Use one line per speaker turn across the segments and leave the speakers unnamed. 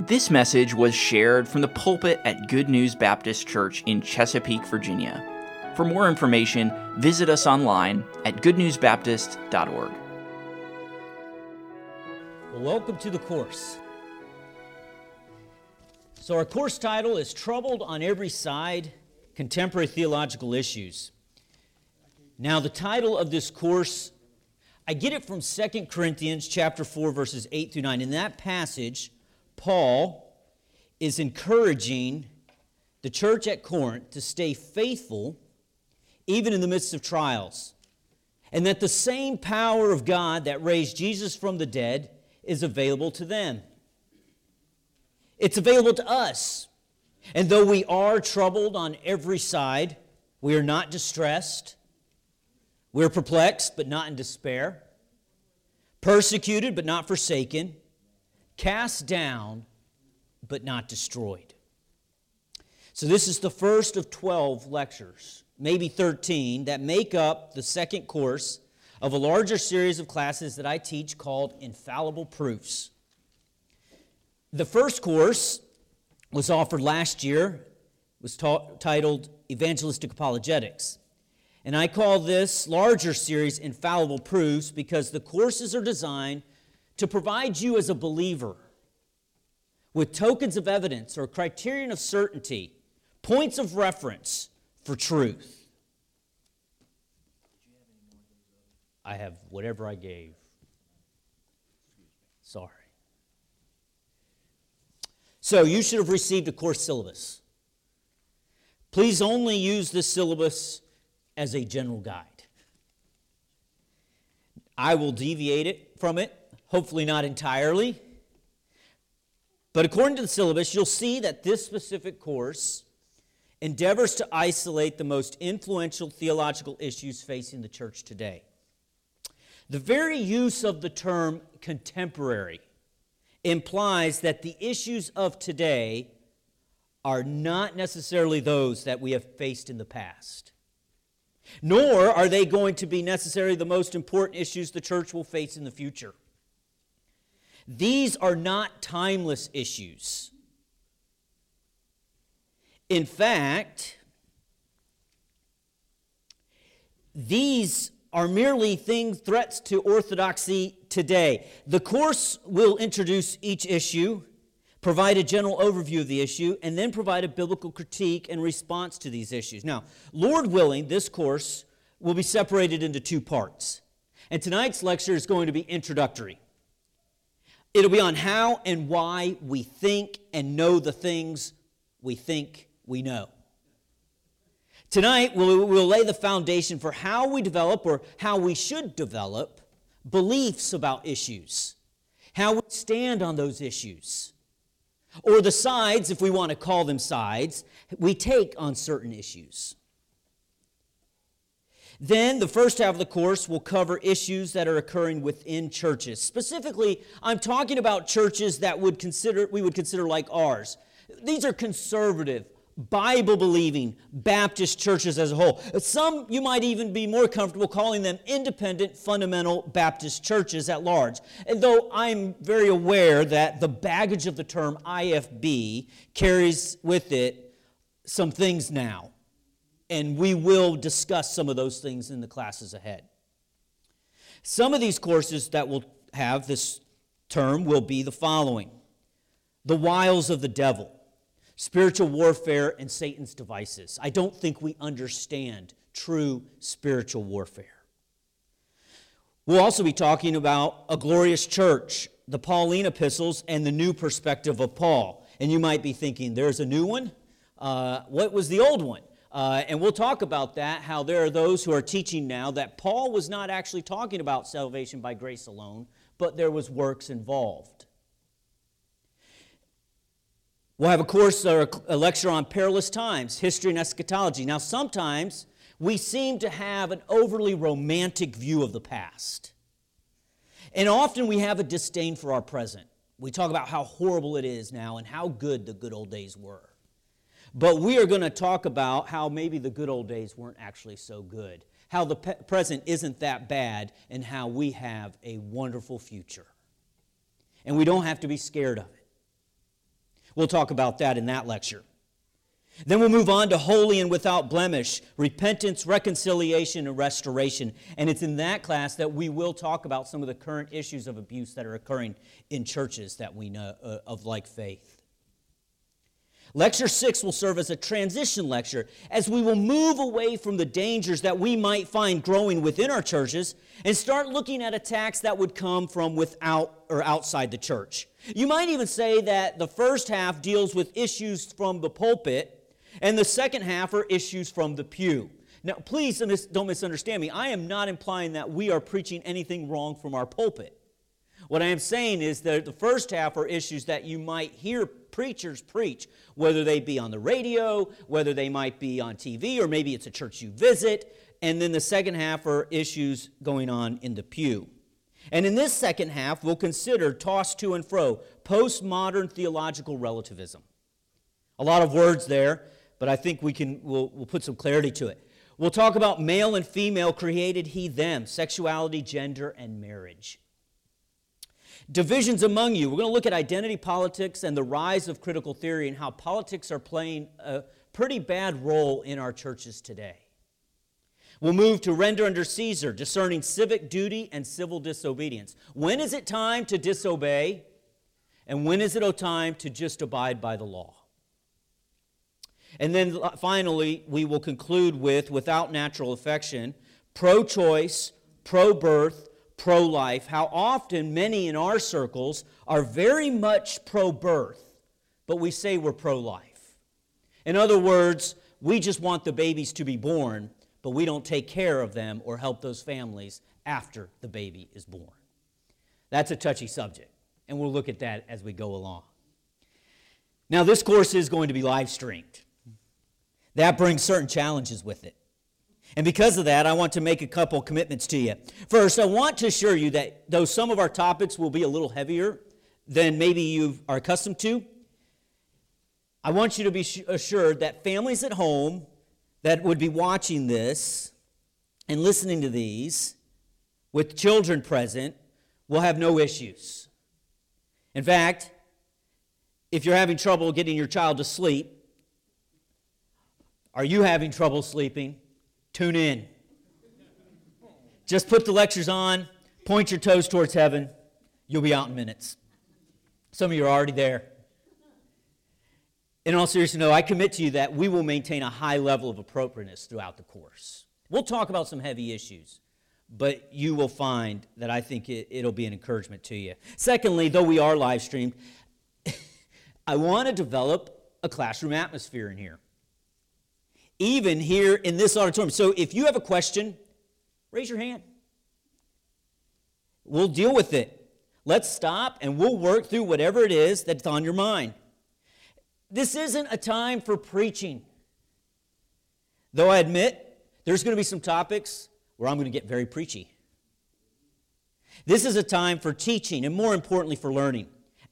This message was shared from the pulpit at Good News Baptist Church in Chesapeake, Virginia. For more information, visit us online at goodnewsbaptist.org.
Welcome to the course. So, our course title is Troubled on Every Side Contemporary Theological Issues. Now, the title of this course, I get it from 2 Corinthians chapter 4, verses 8 through 9. In that passage, Paul is encouraging the church at Corinth to stay faithful even in the midst of trials, and that the same power of God that raised Jesus from the dead is available to them. It's available to us. And though we are troubled on every side, we are not distressed. We're perplexed, but not in despair. Persecuted, but not forsaken cast down, but not destroyed. So, this is the first of 12 lectures, maybe 13, that make up the second course of a larger series of classes that I teach called Infallible Proofs. The first course was offered last year, was ta- titled Evangelistic Apologetics. And I call this larger series Infallible Proofs because the courses are designed to provide you as a believer with tokens of evidence or criterion of certainty, points of reference for truth. I have whatever I gave. Sorry. So, you should have received a course syllabus. Please only use this syllabus as a general guide. I will deviate it from it hopefully not entirely. But according to the syllabus, you'll see that this specific course endeavors to isolate the most influential theological issues facing the church today. The very use of the term contemporary implies that the issues of today are not necessarily those that we have faced in the past. Nor are they going to be necessarily the most important issues the church will face in the future. These are not timeless issues. In fact, these are merely things, threats to orthodoxy today. The course will introduce each issue, provide a general overview of the issue, and then provide a biblical critique and response to these issues. Now, Lord willing, this course will be separated into two parts. And tonight's lecture is going to be introductory. It'll be on how and why we think and know the things we think we know. Tonight, we'll, we'll, lay the foundation for how we develop or how we should develop beliefs about issues, how we stand on those issues, or the sides, if we want to call them sides, we take on certain issues. Then, the first half of the course will cover issues that are occurring within churches. Specifically, I'm talking about churches that would consider, we would consider like ours. These are conservative, Bible believing Baptist churches as a whole. Some you might even be more comfortable calling them independent fundamental Baptist churches at large. And though I'm very aware that the baggage of the term IFB carries with it some things now and we will discuss some of those things in the classes ahead. Some of these courses that we'll have this term will be the following The Wiles of the Devil, Spiritual Warfare, and Satan's Devices. I don't think we understand true spiritual warfare. We'll also be talking about a glorious church, the Pauline epistles, and the new perspective of Paul. And you might be thinking, there's a new one? Uh, what was the old one? Uh, and we'll talk about that, how there are those who are teaching now that Paul was not actually talking about salvation by grace alone, but there was works involved. We'll have a course or a lecture on perilous times, history and eschatology. Now, sometimes we seem to have an overly romantic view of the past. And often we have a disdain for our present. We talk about how horrible it is now and how good the good old days were. But we are going to talk about how maybe the good old days weren't actually so good, how the pe- present isn't that bad, and how we have a wonderful future. And we don't have to be scared of it. We'll talk about that in that lecture. Then we'll move on to holy and without blemish, repentance, reconciliation, and restoration. And it's in that class that we will talk about some of the current issues of abuse that are occurring in churches that we know uh, of like faith. Lecture six will serve as a transition lecture as we will move away from the dangers that we might find growing within our churches and start looking at attacks that would come from without or outside the church. You might even say that the first half deals with issues from the pulpit and the second half are issues from the pew. Now, please don't misunderstand me. I am not implying that we are preaching anything wrong from our pulpit. What I am saying is that the first half are issues that you might hear preachers preach, whether they be on the radio, whether they might be on TV, or maybe it's a church you visit. And then the second half are issues going on in the pew. And in this second half, we'll consider tossed to and fro postmodern theological relativism. A lot of words there, but I think we can we'll, we'll put some clarity to it. We'll talk about male and female created he them, sexuality, gender, and marriage. Divisions among you. We're going to look at identity politics and the rise of critical theory and how politics are playing a pretty bad role in our churches today. We'll move to render under Caesar, discerning civic duty and civil disobedience. When is it time to disobey? And when is it a time to just abide by the law? And then finally, we will conclude with without natural affection, pro choice, pro birth, pro life. How often many in our circles are very much pro birth, but we say we're pro life. In other words, we just want the babies to be born, but we don't take care of them or help those families after the baby is born. That's a touchy subject, and we'll look at that as we go along. Now, this course is going to be live streamed. That brings certain challenges with it. And because of that, I want to make a couple commitments to you. First, I want to assure you that though some of our topics will be a little heavier than maybe you are accustomed to, I want you to be assured that families at home that would be watching this and listening to these with children present will have no issues. In fact, if you're having trouble getting your child to sleep, are you having trouble sleeping? Tune in. Just put the lectures on, point your toes towards heaven. You'll be out in minutes. Some of you are already there. In all seriousness, no, I commit to you that we will maintain a high level of appropriateness throughout the course. We'll talk about some heavy issues, but you will find that I think it, will be an encouragement to you. Secondly, though we are live streamed, I want to develop a classroom atmosphere in here even here in this auditorium. So if you have a question, raise your hand. We'll deal with it. Let's stop and we'll work through whatever it is that's on your mind. This isn't a time for preaching. Though I admit there's going to be some topics where I'm going to get very preachy. This is a time for teaching and, more importantly, for learning.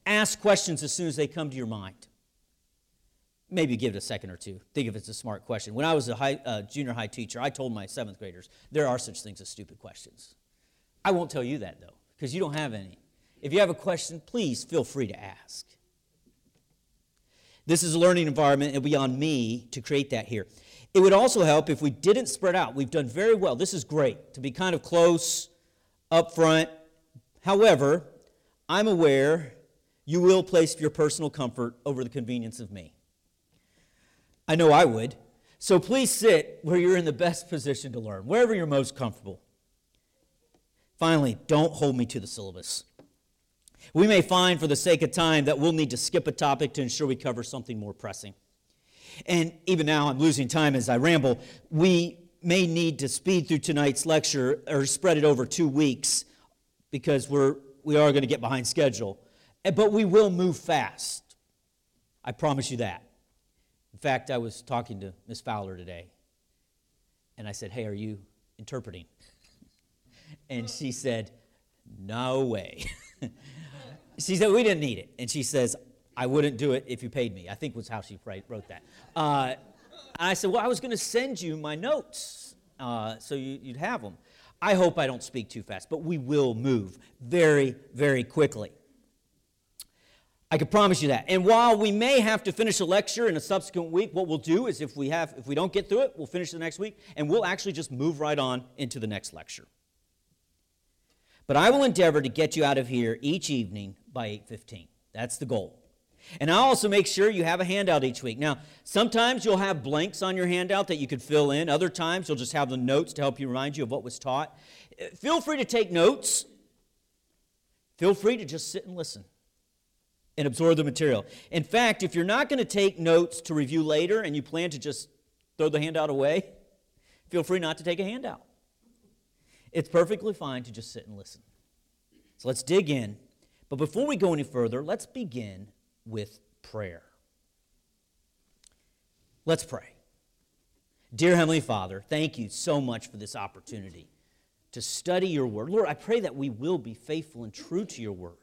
Ask questions as soon as they come to your mind maybe give it a second or two. Think if it's a smart question. When I was a high, uh, junior high teacher, I told my seventh graders there are such things as stupid questions. I won't tell you that though, because you don't have any. If you have a question, please feel free to ask. This is a learning environment. And it'll be on me to create that here. It would also help if we didn't spread out. We've done very well. This is great to be kind of close, up front. However, I'm aware you will place your personal comfort over the convenience of me. I know I would. So please sit where you're in the best position to learn, wherever you're most comfortable. Finally, don't hold me to the syllabus. We may find, for the sake of time, that we'll need to skip a topic to ensure we cover something more pressing. And even now, I'm losing time as I ramble. We may need to speed through tonight's lecture or spread it over two weeks because we're, we are going to get behind schedule. Eh, but we will move fast. I promise you that. Fact, I was talking to Miss Fowler today, and I said, Hey, are you interpreting? And she said, No way. she said, We didn't need it. And she says, I wouldn't do it if you paid me. I think was how she wrote that. Uh, I said, Well, I was going to send you my notes uh, so you, you'd have them. I hope I don't speak too fast, but we will move very, very quickly. I can promise you that. And while we may have to finish a lecture in a subsequent week, what we'll do is if we have if we don't get through it, we'll finish the next week and we'll actually just move right on into the next lecture. But I will endeavor to get you out of here each evening by 8:15. That's the goal. And I'll also make sure you have a handout each week. Now, sometimes you'll have blanks on your handout that you could fill in. Other times you'll just have the notes to help you remind you of what was taught. Uh, feel free to take notes. Feel free to just sit and listen and absorb the material. In fact, if you're not going to take notes to review later and you plan to just throw the handout away, feel free not to take a handout. It's perfectly fine to just sit and listen. So let's dig in. But before we go any further, let's begin with prayer. Let's pray. Dear Heavenly Father, thank you so much for this opportunity to study your word. Lord, I pray that we will be faithful and true to your word.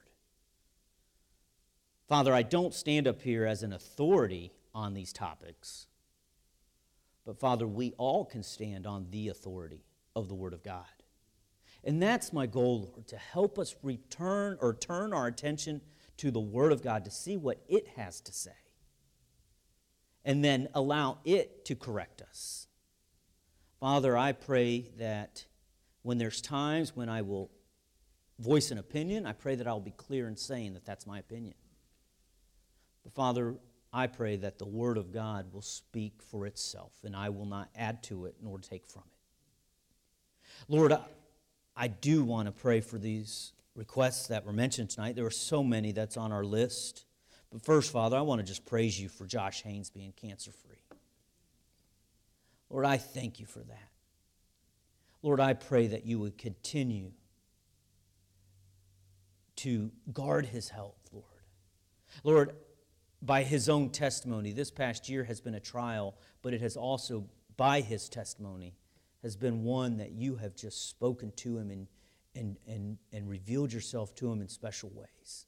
Father, I don't stand up here as an authority on these topics, but Father, we all can stand on the authority of the Word of God. And that's my goal, Lord, to help us return or turn our attention to the Word of God to see what it has to say, and then allow it to correct us. Father, I pray that when there's times when I will voice an opinion, I pray that I'll be clear in saying that that's my opinion. But Father, I pray that the Word of God will speak for itself, and I will not add to it nor take from it. Lord, I, do want to pray for these requests that were mentioned tonight. There are so many that's on our list. But first, Father, I want to just praise you for Josh Haynes being cancer free. Lord, I thank you for that. Lord, I pray that you would continue to guard his health, Lord. Lord, by his own testimony, this past year has been a trial, but it has also, by his testimony, has been one that you have just spoken to him and, and, and, and revealed yourself to him in special ways.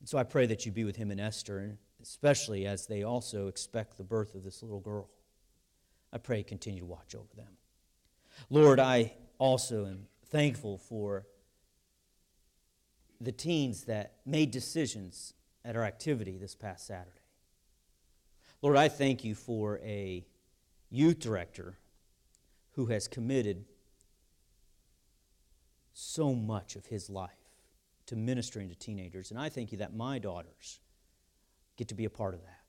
And so I pray that you be with him and Esther, and especially as they also expect the birth of this little girl. I pray continue to watch over them. Lord, I also am thankful for the teens that made decisions at our activity this past Saturday. Lord, I thank you for a youth director who has committed so much of his life to ministering to teenagers. And I thank you that my daughters get to be a part of that.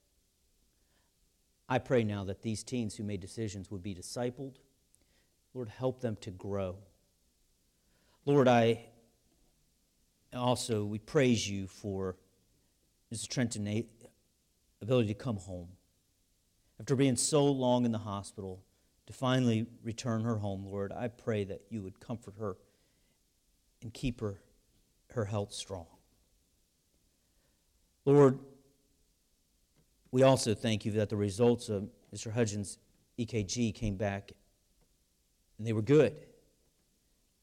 I pray now that these teens who made decisions would be discipled. Lord, help them to grow. Lord, I also, we praise you for Mrs. Trenton's ability to come home. After being so long in the hospital, to finally return her home, Lord, I pray that you would comfort her and keep her, her health strong. Lord, we also thank you that the results of Mr. Hudgens' EKG came back and they were good.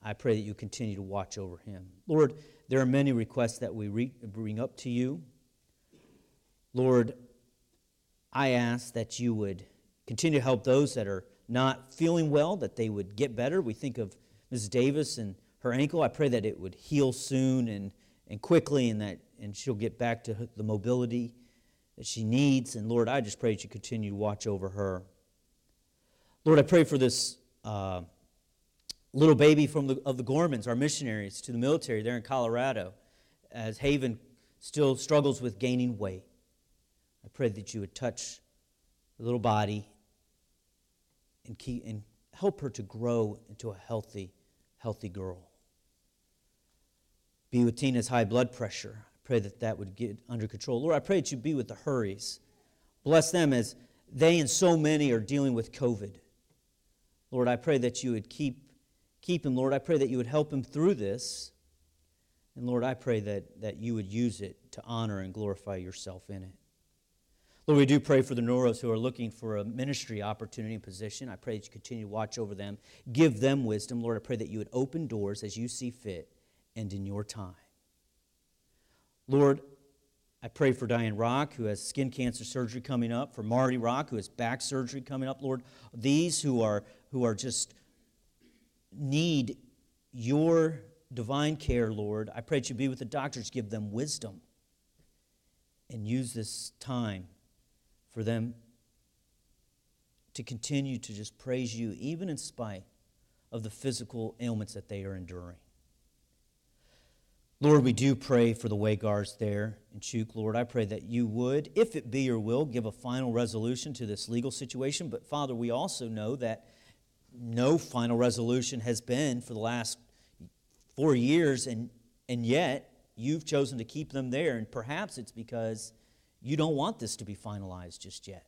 I pray that you continue to watch over him. Lord, there are many requests that we re- bring up to you. Lord, I ask that you would continue to help those that are not feeling well, that they would get better. We think of Mrs. Davis and her ankle. I pray that it would heal soon and, and quickly and that and she'll get back to the mobility that she needs. And Lord, I just pray that you continue to watch over her. Lord, I pray for this uh, little baby from the, of the Gormans, our missionaries to the military there in Colorado, as Haven still struggles with gaining weight. I pray that you would touch the little body and, keep, and help her to grow into a healthy, healthy girl. Be with Tina's high blood pressure. I pray that that would get under control. Lord, I pray that you be with the Hurries. Bless them as they and so many are dealing with COVID. Lord, I pray that you would keep, keep him. Lord, I pray that you would help him through this. And Lord, I pray that, that you would use it to honor and glorify yourself in it. Lord, we do pray for the Noros who are looking for a ministry opportunity and position. I pray that you continue to watch over them, give them wisdom. Lord, I pray that you would open doors as you see fit and in your time. Lord, I pray for Diane Rock, who has skin cancer surgery coming up, for Marty Rock, who has back surgery coming up. Lord, these who are, who are just need your divine care, Lord, I pray that you be with the doctors, give them wisdom and use this time for them to continue to just praise you, even in spite of the physical ailments that they are enduring. Lord, we do pray for the Waygards there in Chuuk. Lord, I pray that you would, if it be your will, give a final resolution to this legal situation. But Father, we also know that no final resolution has been for the last four years, and, and yet you've chosen to keep them there. And perhaps it's because you don't want this to be finalized just yet.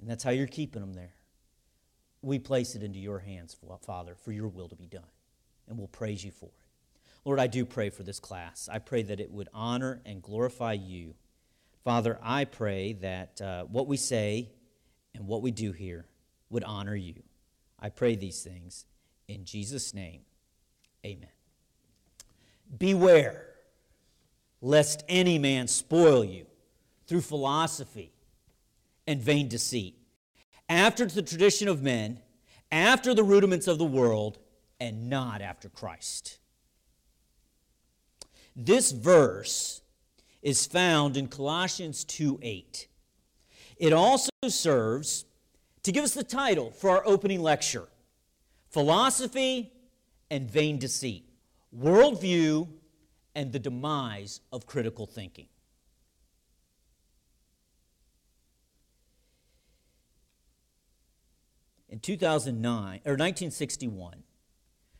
And that's how you're keeping them there. We place it into your hands, Father, for your will to be done. And we'll praise you for it. Lord, I do pray for this class. I pray that it would honor and glorify you. Father, I pray that uh, what we say and what we do here would honor you. I pray these things in Jesus' name. Amen. Beware lest any man spoil you through philosophy and vain deceit, after the tradition of men, after the rudiments of the world, and not after Christ. This verse is found in Colossians 2 8. It also serves to give us the title for our opening lecture Philosophy and Vain Deceit Worldview and the Demise of Critical Thinking. In 2009 or 1961,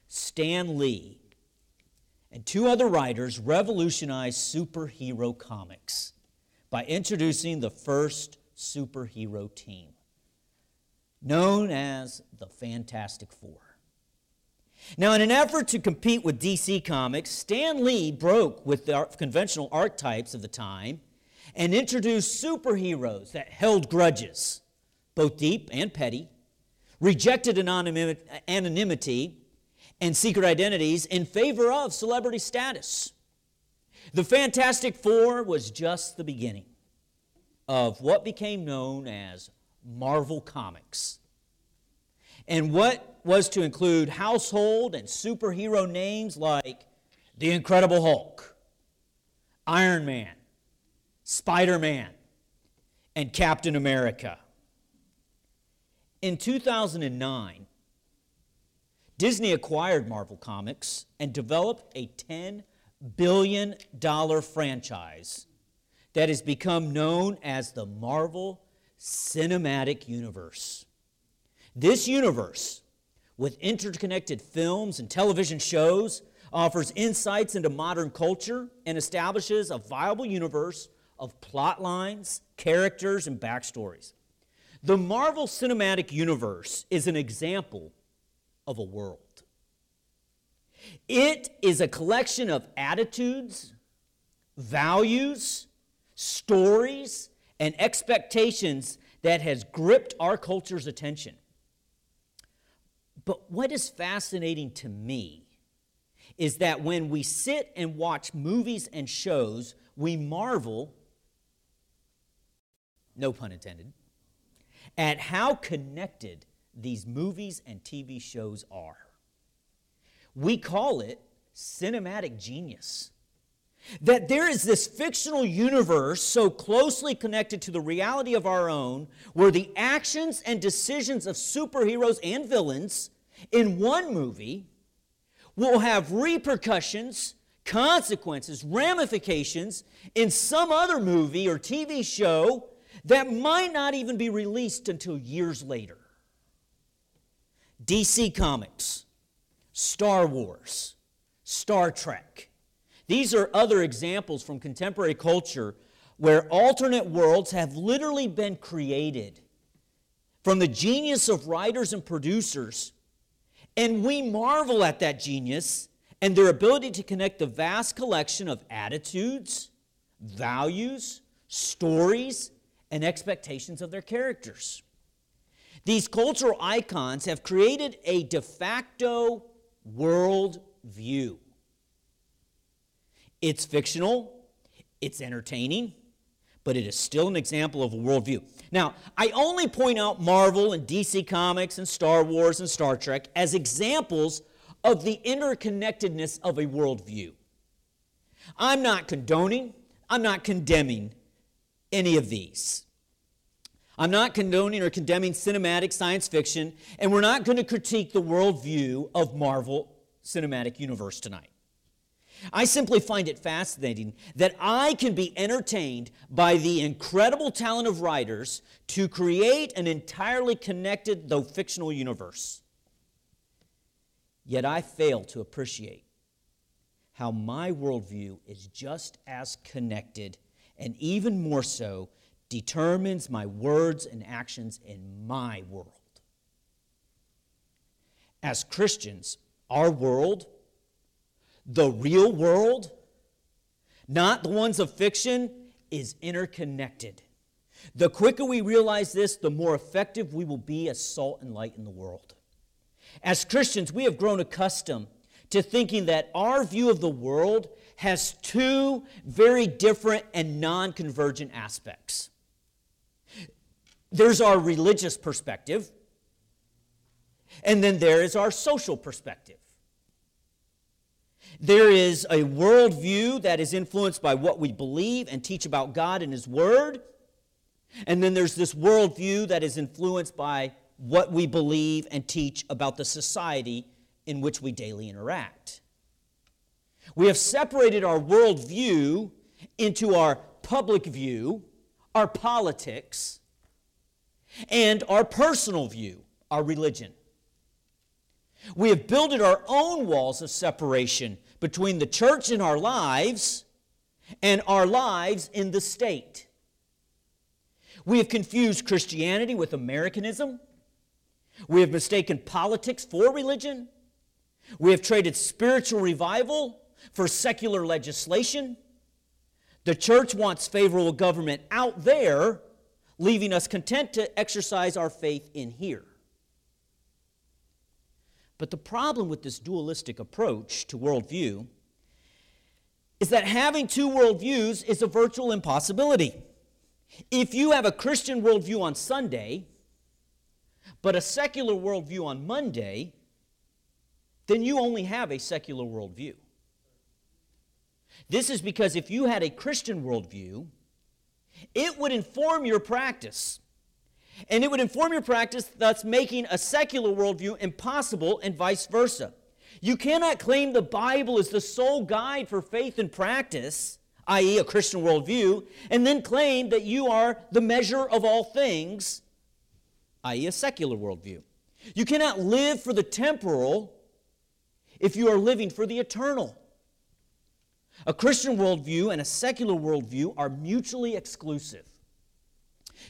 Stan Lee and two other writers revolutionized superhero comics by introducing the first superhero team, known as the Fantastic Four. Now, in an effort to compete with DC Comics, Stan Lee broke with the conventional archetypes of the time and introduced superheroes that held grudges, both deep and petty, rejected anonymity and secret identities in favor of celebrity status. The Fantastic Four was just the beginning of what became known as Marvel Comics. And what was to include household and superhero names like the Incredible Hulk, Iron Man, Spider Man, and Captain America. In 2009, Disney acquired Marvel Comics and developed a $10 billion franchise that has become known as the Marvel Cinematic Universe. This universe, with interconnected films and television shows, offers insights into modern culture and establishes a viable universe of plot lines, characters, and backstories. The Marvel Cinematic Universe is an example of a world. It is a collection of attitudes, values, stories, and expectations that has gripped our culture's attention. But what is fascinating to me is that when we sit and watch movies and shows, we marvel, no pun intended, at how connected these movies and TV shows are. We call it cinematic genius. That there is this fictional universe so closely connected to the reality of our own, where the actions and decisions of superheroes and villains in one movie will have repercussions, consequences, ramifications in some other movie or TV show that might not even be released until years later. DC Comics, Star Wars, Star Trek. These are other examples from contemporary culture where alternate worlds have literally been created from the genius of writers and producers. And we marvel at that genius and their ability to connect the vast collection of attitudes, values, stories, and expectations of their characters. These cultural icons have created a de facto world view. It's fictional, it's entertaining, but it is still an example of a worldview. Now, I only point out Marvel and DC Comics and Star Wars and Star Trek as examples of the interconnectedness of a worldview. I'm not condoning, I'm not condemning any of these. I'm not condoning or condemning cinematic science fiction, and we're not going to critique the worldview of Marvel Cinematic Universe tonight. I simply find it fascinating that I can be entertained by the incredible talent of writers to create an entirely connected, though fictional, universe. Yet I fail to appreciate how my worldview is just as connected and even more so determines my words and actions in my world. As Christians, our world, the real world, not the ones of fiction, is interconnected. The quicker we realize this, the more effective we will be as salt and light in the world. As Christians, we have grown accustomed to thinking that our view of the world has two very different and non convergent aspects. There's our religious perspective, and then there is our social perspective. There is a worldview that is influenced by what we believe and teach about God and His Word. And then there's this worldview that is influenced by what we believe and teach about the society in which we daily interact. We have separated our worldview into our public view, our politics, and our personal view, our religion. We have builded our own walls of separation between the church in our lives and our lives in the state. We have confused Christianity with Americanism. We have mistaken politics for religion. We have traded spiritual revival for secular legislation. The church wants favorable government out there, leaving us content to exercise our faith in here. But the problem with this dualistic approach to worldview is that having two worldviews is a virtual impossibility. If you have a Christian worldview on Sunday, but a secular worldview on Monday, then you only have a secular worldview. This is because if you had a Christian worldview, it would inform your practice. And it would inform your practice, thus making a secular worldview impossible and vice versa. You cannot claim the Bible is the sole guide for faith and practice, i.e., a Christian worldview, and then claim that you are the measure of all things, i.e., a secular worldview. You cannot live for the temporal if you are living for the eternal. A Christian worldview and a secular worldview are mutually exclusive.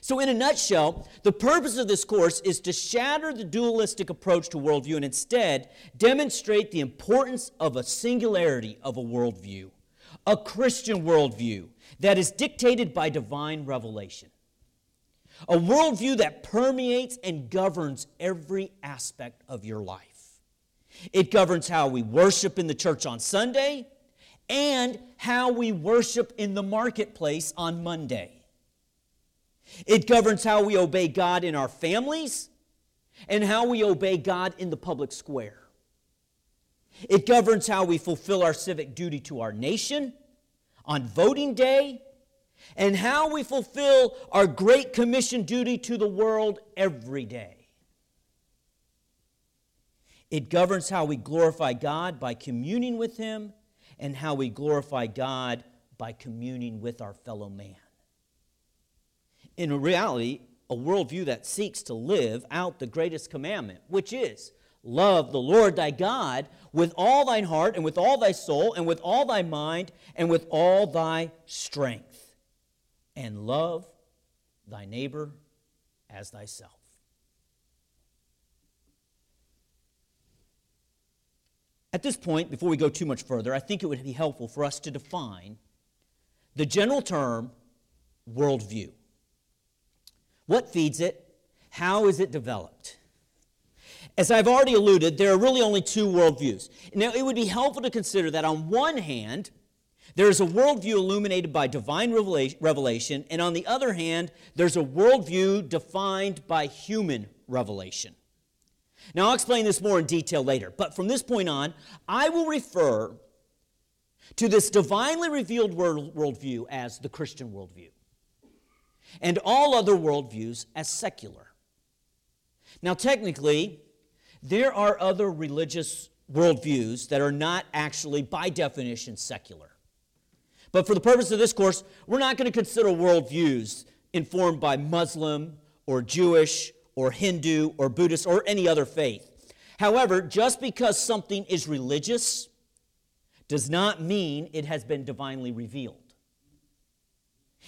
So, in a nutshell, the purpose of this course is to shatter the dualistic approach to worldview and instead demonstrate the importance of a singularity of a worldview, a Christian worldview that is dictated by divine revelation, a worldview that permeates and governs every aspect of your life. It governs how we worship in the church on Sunday and how we worship in the marketplace on Monday. It governs how we obey God in our families and how we obey God in the public square. It governs how we fulfill our civic duty to our nation on voting day and how we fulfill our Great Commission duty to the world every day. It governs how we glorify God by communing with Him and how we glorify God by communing with our fellow man in reality, a worldview that seeks to live out the greatest commandment, which is love the Lord thy God with all thine heart and with all thy soul and with all thy mind and with all thy strength, and love thy neighbor as thyself. At this point, before we go too much further, I think it would be helpful for us to define the general term worldview. What feeds it? How is it developed? As I've already alluded, there are really only two worldviews. Now, it would be helpful to consider that on one hand, there is a worldview illuminated by divine revelation, and on the other hand, there's a worldview defined by human revelation. Now, I'll explain this more in detail later, but from this point on, I will refer to this divinely revealed world, worldview as the Christian worldview. and all other worldviews as secular. Now, technically, there are other religious worldviews that are not actually, by definition, secular. But for the purpose of this course, we're not going to consider worldviews informed by Muslim or Jewish or Hindu or Buddhist or any other faith. However, just because something is religious does not mean it has been divinely revealed.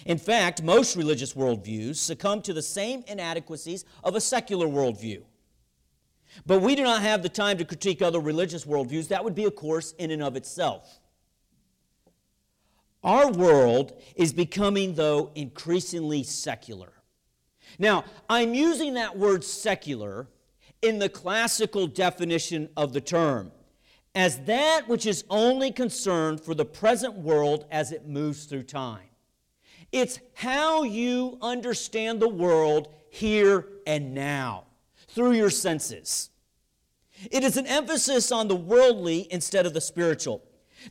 In fact, most religious worldviews succumb to the same inadequacies of a secular worldview. But we do not have the time to critique other religious worldviews. That would be a course in and of itself. Our world is becoming, though, increasingly secular. Now, I'm using that word secular in the classical definition of the term as that which is only concerned for the present world as it moves through time. It's how you understand the world here and now through your senses. It is an emphasis on the worldly instead of the spiritual.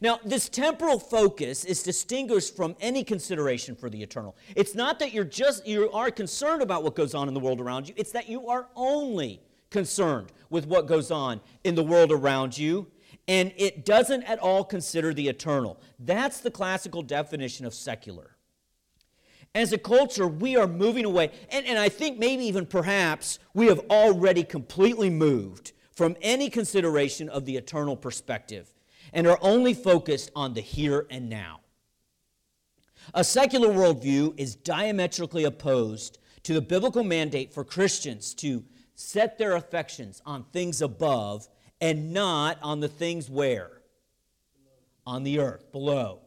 Now, this temporal focus is distinguished from any consideration for the eternal. It's not that you're just you are concerned about what goes on in the world around you, it's that you are only concerned with what goes on in the world around you, and it doesn't at all consider the eternal. That's the classical definition of secular. As a culture, we are moving away, and, and I think maybe even perhaps we have already completely moved from any consideration of the eternal perspective and are only focused on the here and now. A secular worldview is diametrically opposed to the biblical mandate for Christians to set their affections on things above and not on the things where? On the earth, below.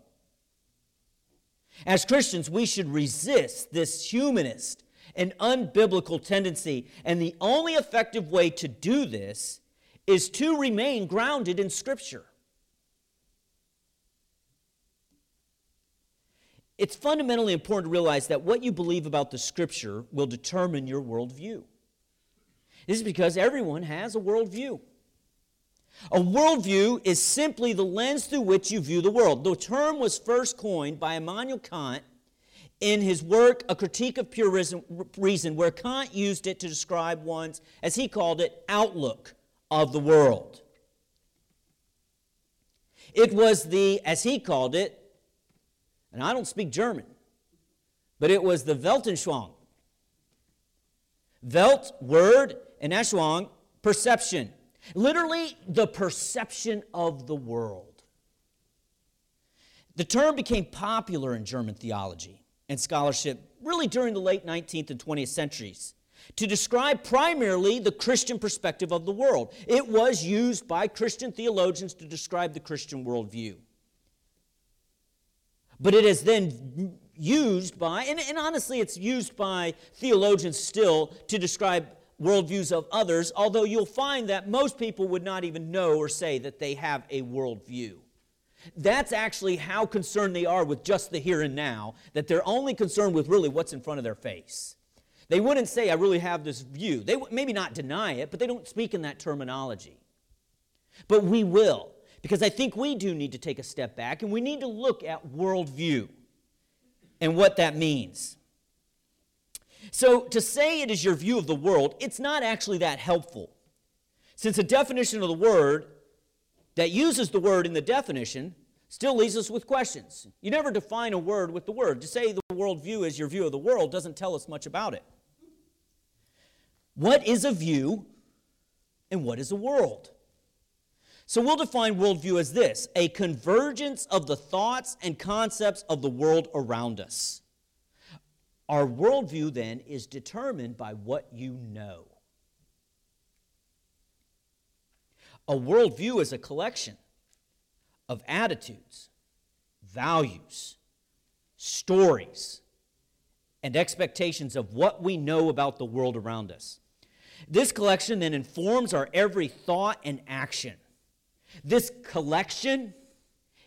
As Christians, we should resist this humanist and unbiblical tendency, and the only effective way to do this is to remain grounded in Scripture. It's fundamentally important to realize that what you believe about the Scripture will determine your worldview. This is because everyone has a worldview. A worldview is simply the lens through which you view the world. The term was first coined by Immanuel Kant in his work, A Critique of Pure Reason, where Kant used it to describe one's, as he called it, outlook of the world. It was the, as he called it, and I don't speak German, but it was the Weltanschauung. Welt, word, and Anschauung, perception. Literally, the perception of the world. The term became popular in German theology and scholarship really during the late 19th and 20th centuries to describe primarily the Christian perspective of the world. It was used by Christian theologians to describe the Christian worldview. But it is then used by, and, and honestly, it's used by theologians still to describe worldviews of others, although you'll find that most people would not even know or say that they have a worldview. That's actually how concerned they are with just the here and now, that they're only concerned with really what's in front of their face. They wouldn't say, I really have this view. They maybe not deny it, but they don't speak in that terminology. But we will, because I think we do need to take a step back and we need to look at worldview and what that means. So, to say it is your view of the world, it's not actually that helpful. Since a definition of the word that uses the word in the definition still leaves us with questions. You never define a word with the word. To say the worldview is your view of the world doesn't tell us much about it. What is a view and what is a world? So we'll define worldview as this a convergence of the thoughts and concepts of the world around us. Our worldview then is determined by what you know. A worldview is a collection of attitudes, values, stories, and expectations of what we know about the world around us. This collection then informs our every thought and action. This collection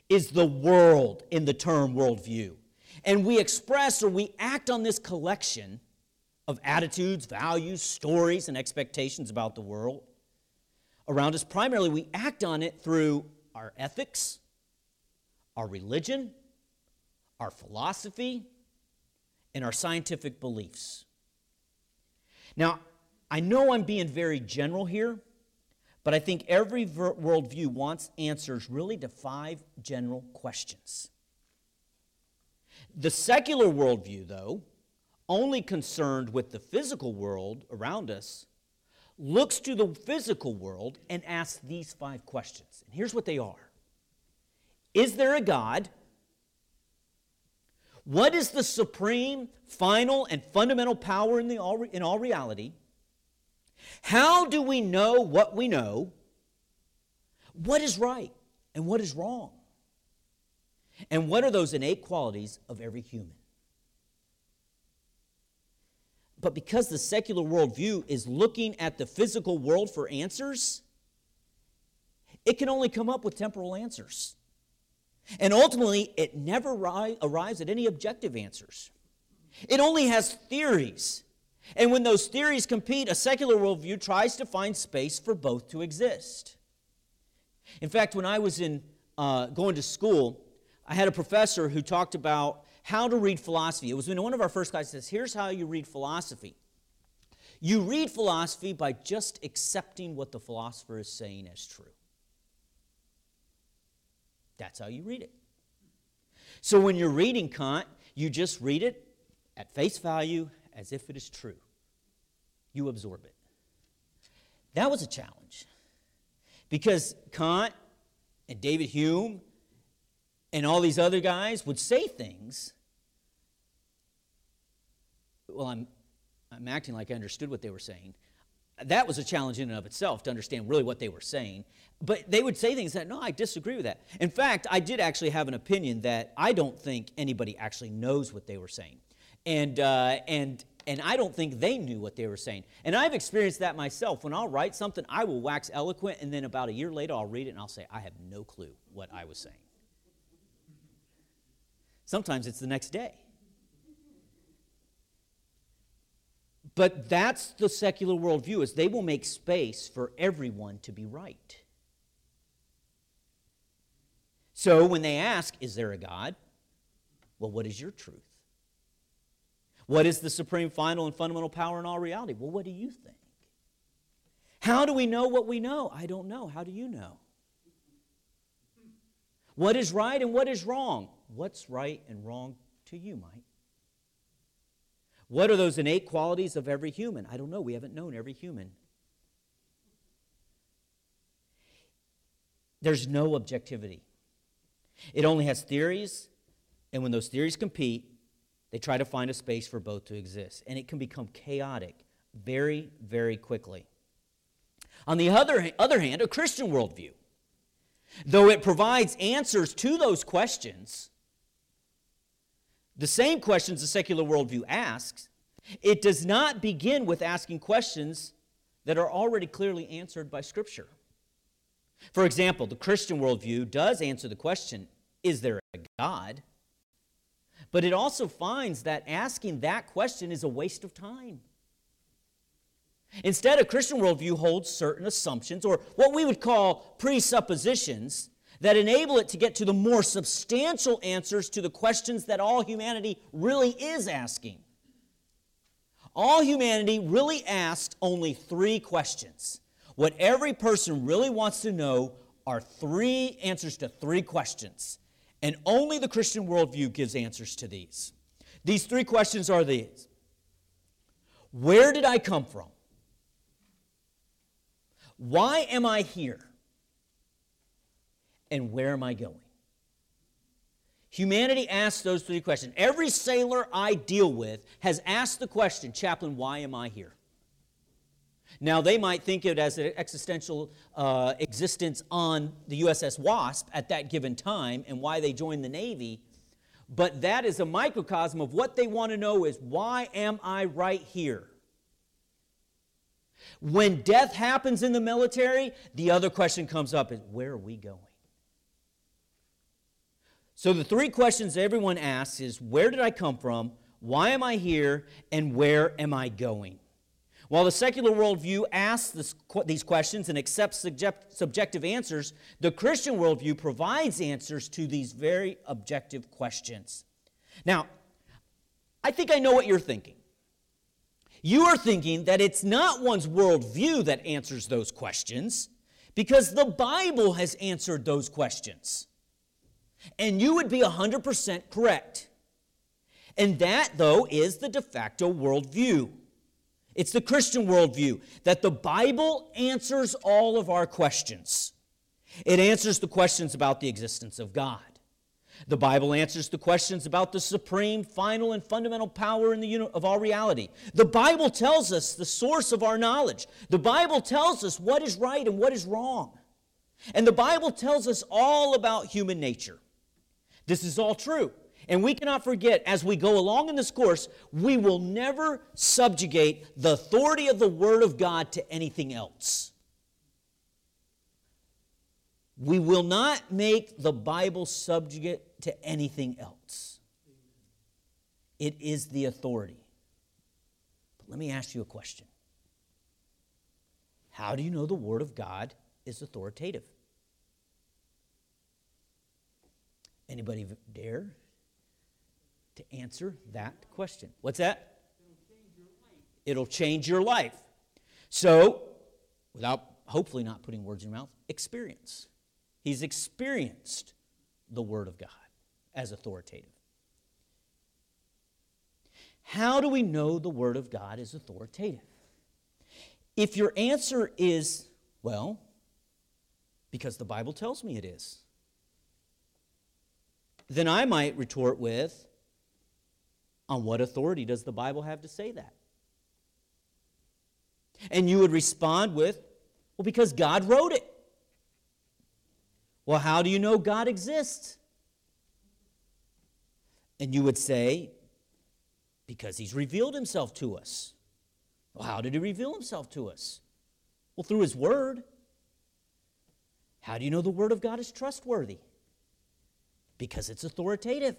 is the world in the term worldview. And we express or we act on this collection of attitudes, values, stories, and expectations about the world around us. Primarily, we act on it through our ethics, our religion, our philosophy, and our scientific beliefs. Now, I know I'm being very general here, but I think every worldview wants answers really to five general questions. The secular worldview, though, only concerned with the physical world around us, looks to the physical world and asks these five questions. And here's what they are Is there a God? What is the supreme, final, and fundamental power in, the all, in all reality? How do we know what we know? What is right and what is wrong? And what are those innate qualities of every human? But because the secular worldview is looking at the physical world for answers, it can only come up with temporal answers. And ultimately, it never arrives at any objective answers. It only has theories. And when those theories compete, a secular worldview tries to find space for both to exist. In fact, when I was in uh, going to school, I had a professor who talked about how to read philosophy. It was in one of our first classes. Says, "Here's how you read philosophy. You read philosophy by just accepting what the philosopher is saying as true. That's how you read it. So when you're reading Kant, you just read it at face value as if it is true. You absorb it. That was a challenge because Kant and David Hume and all these other guys would say things. Well, I'm, I'm acting like I understood what they were saying. That was a challenge in and of itself to understand really what they were saying. But they would say things that, no, I disagree with that. In fact, I did actually have an opinion that I don't think anybody actually knows what they were saying. And, uh, and, and I don't think they knew what they were saying. And I've experienced that myself. When I'll write something, I will wax eloquent, and then about a year later, I'll read it and I'll say, I have no clue what I was saying. Sometimes it's the next day. But that's the secular worldview, is they will make space for everyone to be right. So when they ask, Is there a God? Well, what is your truth? What is the supreme, final, and fundamental power in all reality? Well, what do you think? How do we know what we know? I don't know. How do you know? What is right and what is wrong? What's right and wrong to you, Mike? What are those innate qualities of every human? I don't know. We haven't known every human. There's no objectivity. It only has theories, and when those theories compete, they try to find a space for both to exist. And it can become chaotic very, very quickly. On the other, other hand, a Christian worldview, though it provides answers to those questions, the same questions the secular worldview asks, it does not begin with asking questions that are already clearly answered by Scripture. For example, the Christian worldview does answer the question is there a God? But it also finds that asking that question is a waste of time. Instead, a Christian worldview holds certain assumptions, or what we would call presuppositions, that enable it to get to the more substantial answers to the questions that all humanity really is asking. All humanity really asked only three questions. What every person really wants to know are three answers to three questions. And only the Christian worldview gives answers to these. These three questions are these Where did I come from? Why am I here? And where am I going? Humanity asks those three questions. Every sailor I deal with has asked the question, Chaplain, why am I here? Now, they might think it as an existential uh, existence on the USS Wasp at that given time and why they joined the Navy, but that is a microcosm of what they want to know is why am I right here? When death happens in the military, the other question comes up is where are we going? So the three questions everyone asks is where did I come from? Why am I here? And where am I going? While the secular worldview asks this, these questions and accepts subject, subjective answers, the Christian worldview provides answers to these very objective questions. Now, I think I know what you're thinking. You are thinking that it's not one's worldview that answers those questions because the Bible has answered those questions. And you would be 100% correct. And that, though, is the de facto worldview. It's the Christian worldview that the Bible answers all of our questions. It answers the questions about the existence of God. The Bible answers the questions about the supreme, final, and fundamental power in the of our reality. The Bible tells us the source of our knowledge. The Bible tells us what is right and what is wrong. And the Bible tells us all about human nature. This is all true. And we cannot forget, as we go along in this course, we will never subjugate the authority of the Word of God to anything else. We will not make the Bible subjugate to anything else. It is the authority. But let me ask you a question How do you know the Word of God is authoritative? Anybody dare to answer that question? What's that? It'll change your life. So, without hopefully not putting words in your mouth, experience. He's experienced the Word of God as authoritative. How do we know the Word of God is authoritative? If your answer is, well, because the Bible tells me it is, then I might retort with, on what authority does the Bible have to say that? And you would respond with, well, because God wrote it. Well, how do you know God exists? And you would say, because he's revealed himself to us. Well, how did he reveal himself to us? Well, through his word. How do you know the word of God is trustworthy? Because it's authoritative.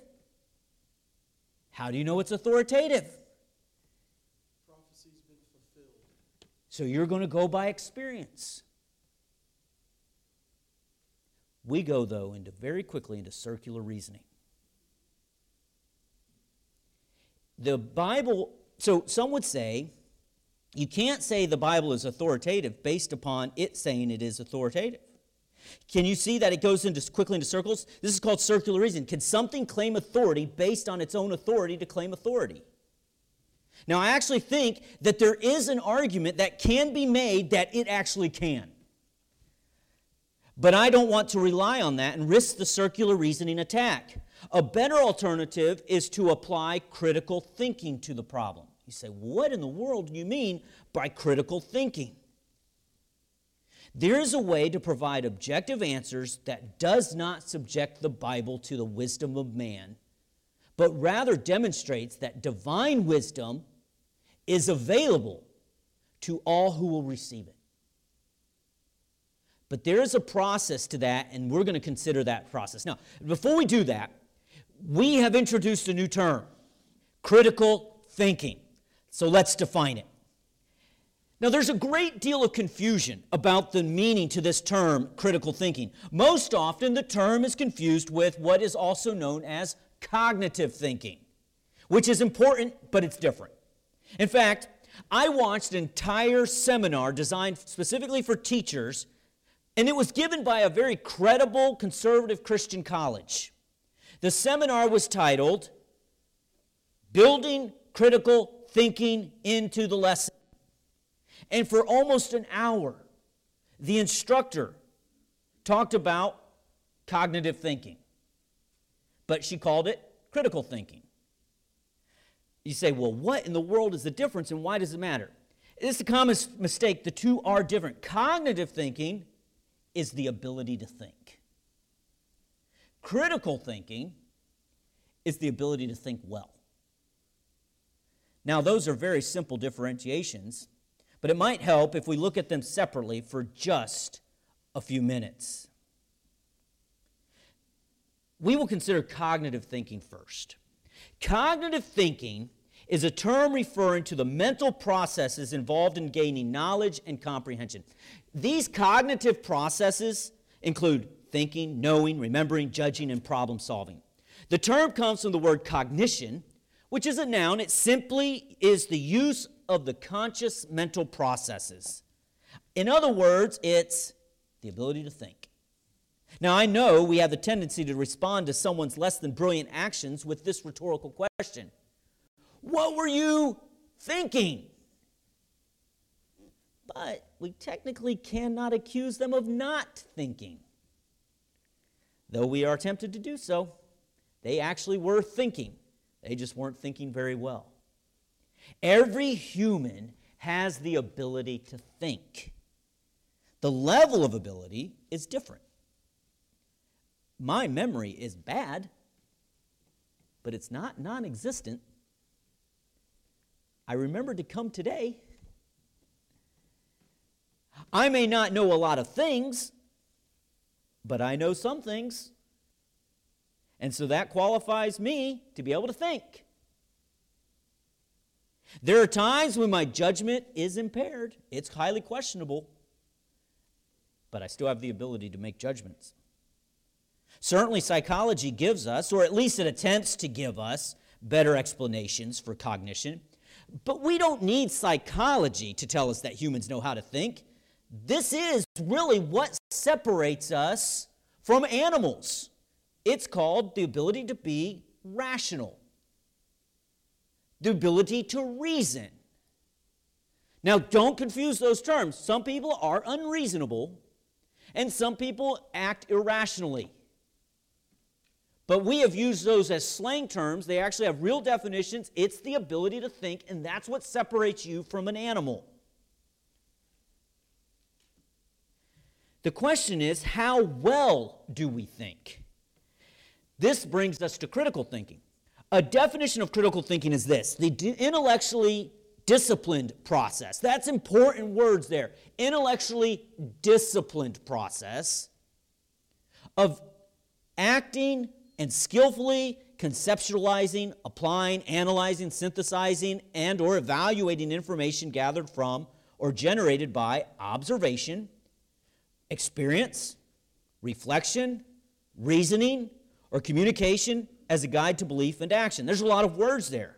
How do you know it's authoritative?
Prophecy's been fulfilled.
So you're going to go by experience. We go, though, into very quickly into circular reasoning. The Bible, so some would say, you can't say the Bible is authoritative based upon it saying it is authoritative. Can you see that it goes into quickly into circles? This is called circular reasoning. Can something claim authority based on its own authority to claim authority? Now, I actually think that there is an argument that can be made that it actually can. But I don't want to rely on that and risk the circular reasoning attack. A better alternative is to apply critical thinking to the problem. You say, what in the world do you mean by critical thinking? There is a way to provide objective answers that does not subject the Bible to the wisdom of man, but rather demonstrates that divine wisdom is available to all who will receive it. But there is a process to that, and we're going to consider that process. Now, before we do that, we have introduced a new term critical thinking. So let's define it. Now, there's a great deal of confusion about the meaning to this term, critical thinking. Most often, the term is confused with what is also known as cognitive thinking, which is important, but it's different. In fact, I watched an entire seminar designed specifically for teachers and it was given by a very credible conservative Christian college. The seminar was titled Building Critical Thinking into the Lesson. And for almost an hour, the instructor talked about cognitive thinking, but she called it critical thinking. You say, well, what in the world is the difference and why does it matter? It's a common mistake. The two are different. Cognitive thinking is the ability to think. Critical thinking is the ability to think well. Now, those are very simple differentiations, but it might help if we look at them separately for just a few minutes. We will consider cognitive thinking first. Cognitive thinking is a term referring to the mental processes involved in gaining knowledge and comprehension. These cognitive processes include thinking, knowing, remembering, judging, and problem solving. The term comes from the word cognition, which is a noun. It simply is the use of the conscious mental processes. In other words, it's the ability to think. Now, I know we have the tendency to respond to someone's less than brilliant actions with this rhetorical question What were you thinking? But we technically cannot accuse them of not thinking. Though we are tempted to do so, they actually were thinking. They just weren't thinking very well. Every human has the ability to think. The level of ability is different. My memory is bad, but it's not non existent. I remembered to come today. I may not know a lot of things, but I know some things. And so that qualifies me to be able to think. There are times when my judgment is impaired, it's highly questionable, but I still have the ability to make judgments. Certainly, psychology gives us, or at least it attempts to give us, better explanations for cognition. But we don't need psychology to tell us that humans know how to think. This is really what separates us from animals. It's called the ability to be rational, the ability to reason. Now, don't confuse those terms. Some people are unreasonable, and some people act irrationally. But we have used those as slang terms. They actually have real definitions. It's the ability to think, and that's what separates you from an animal. The question is, how well do we think? This brings us to critical thinking. A definition of critical thinking is this the intellectually disciplined process. That's important words there. Intellectually disciplined process of acting and skillfully conceptualizing, applying, analyzing, synthesizing, and or evaluating information gathered from or generated by observation, experience, reflection, reasoning, or communication as a guide to belief and action. There's a lot of words there.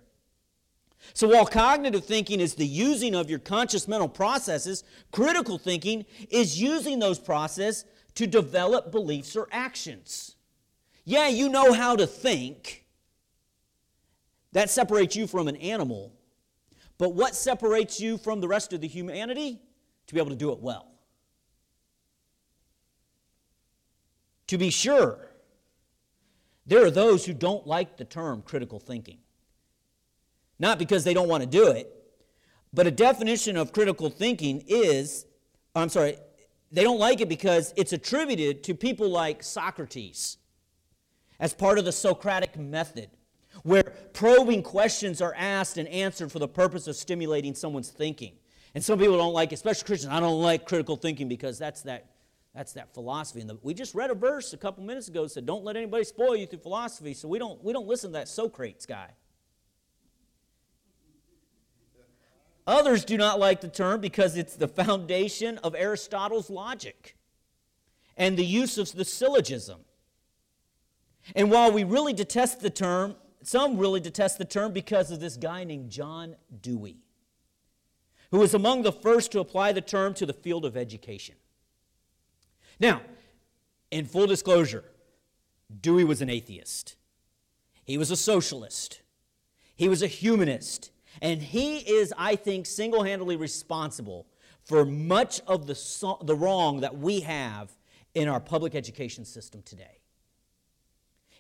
So while cognitive thinking is the using of your conscious mental processes, critical thinking is using those processes to develop beliefs or actions. Yeah, you know how to think. That separates you from an animal. But what separates you from the rest of the humanity? To be able to do it well. To be sure, there are those who don't like the term critical thinking. Not because they don't want to do it, but a definition of critical thinking is, I'm sorry, they don't like it because it's attributed to people like Socrates as part of the Socratic method, where probing questions are asked and answered for the purpose of stimulating someone's thinking. And some people don't like, it, especially Christians, I don't like critical thinking because that's that, that's that philosophy. And the, we just read a verse a couple minutes ago that said, don't let anybody spoil you through philosophy. So we don't, we don't listen to that Socrates guy. Others do not like the term because it's the foundation of Aristotle's logic and the use of the syllogism. And while we really detest the term, some really detest the term because of this guy named John Dewey, who was among the first to apply the term to the field of education. Now, in full disclosure, Dewey was an atheist. He was a socialist. He was a humanist. And he is, I think, single handedly responsible for much of the, so- the wrong that we have in our public education system today.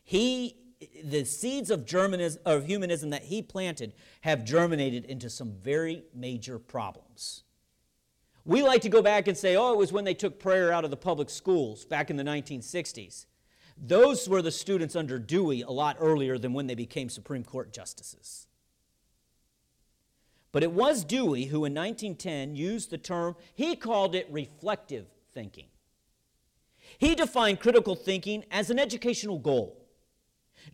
He, the seeds of, Germanism, of humanism that he planted have germinated into some very major problems. We like to go back and say, oh, it was when they took prayer out of the public schools back in the 1960s. Those were the students under Dewey a lot earlier than when they became Supreme Court justices. But it was Dewey who in 1910 used the term, he called it reflective thinking. He defined critical thinking as an educational goal.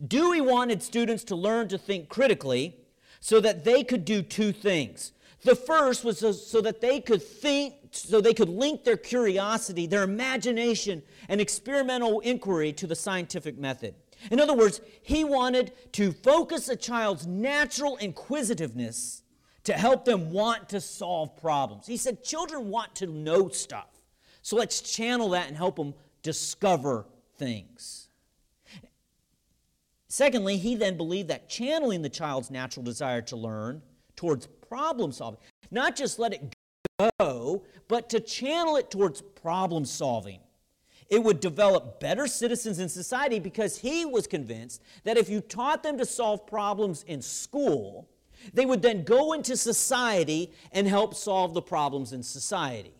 Dewey wanted students to learn to think critically so that they could do two things. The first was so, so, that they could think, so they could link their curiosity, their imagination, and experimental inquiry to the scientific method. In other words, he wanted to focus a child's natural inquisitiveness to help them want to solve problems. He said children want to know stuff. So let's channel that and help them discover things. Secondly, he then believed that channeling the child's natural desire to learn towards problem solving, not just let it go, but to channel it towards problem solving. It would develop better citizens in society because he was convinced that if you taught them to solve problems in school, they would then go into society and help solve the problems in society.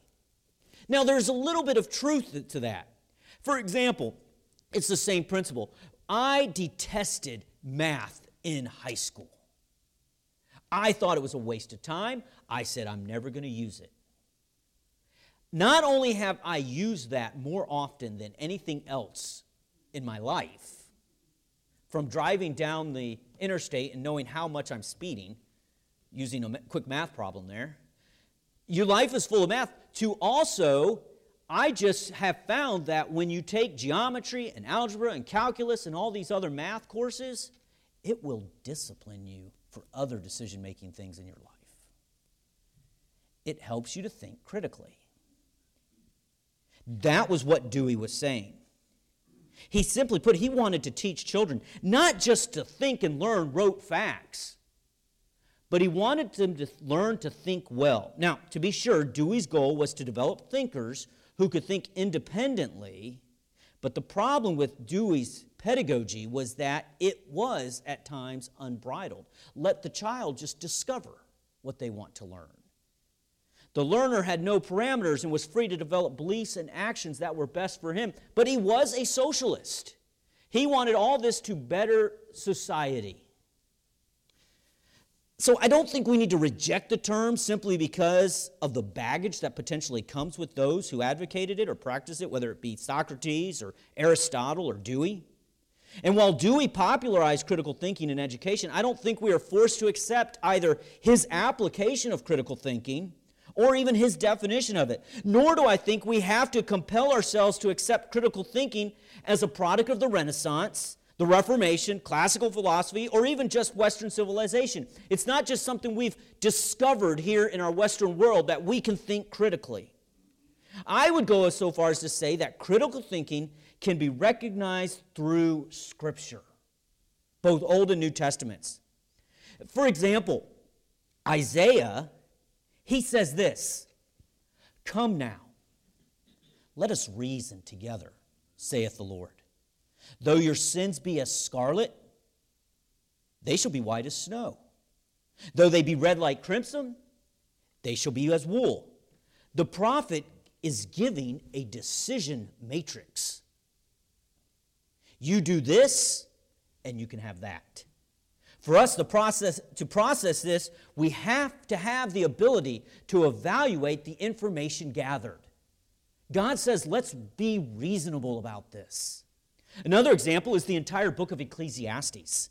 Now, there's a little bit of truth to that. For example, it's the same principle. I detested math in high school. I thought it was a waste of time. I said, I'm never going to use it. Not only have I used that more often than anything else in my life, from driving down the interstate and knowing how much I'm speeding, using a quick math problem there, your life is full of math, to also, I just have found that when you take geometry and algebra and calculus and all these other math courses, it will discipline you for other decision making things in your life. It helps you to think critically. That was what Dewey was saying. He simply put, he wanted to teach children not just to think and learn rote facts, but he wanted them to learn to think well. Now, to be sure, Dewey's goal was to develop thinkers who could think independently, but the problem with Dewey's pedagogy was that it was at times unbridled. Let the child just discover what they want to learn. The learner had no parameters and was free to develop beliefs and actions that were best for him. But he was a socialist. He wanted all this to better society. So I don't think we need to reject the term simply because of the baggage that potentially comes with those who advocated it or practiced it, whether it be Socrates or Aristotle or Dewey. And while Dewey popularized critical thinking in education, I don't think we are forced to accept either his application of critical thinking or even his definition of it. Nor do I think we have to compel ourselves to accept critical thinking as a product of the Renaissance, the Reformation, classical philosophy, or even just Western civilization. It's not just something we've discovered here in our Western world that we can think critically. I would go so far as to say that critical thinking can be recognized through Scripture, both Old and New Testaments. For example, Isaiah he says this Come now, let us reason together, saith the Lord. Though your sins be as scarlet, they shall be white as snow. Though they be red like crimson, they shall be as wool. The prophet is giving a decision matrix. You do this, and you can have that. For us to process, to process this, we have to have the ability to evaluate the information gathered. God says, let's be reasonable about this. Another example is the entire book of Ecclesiastes.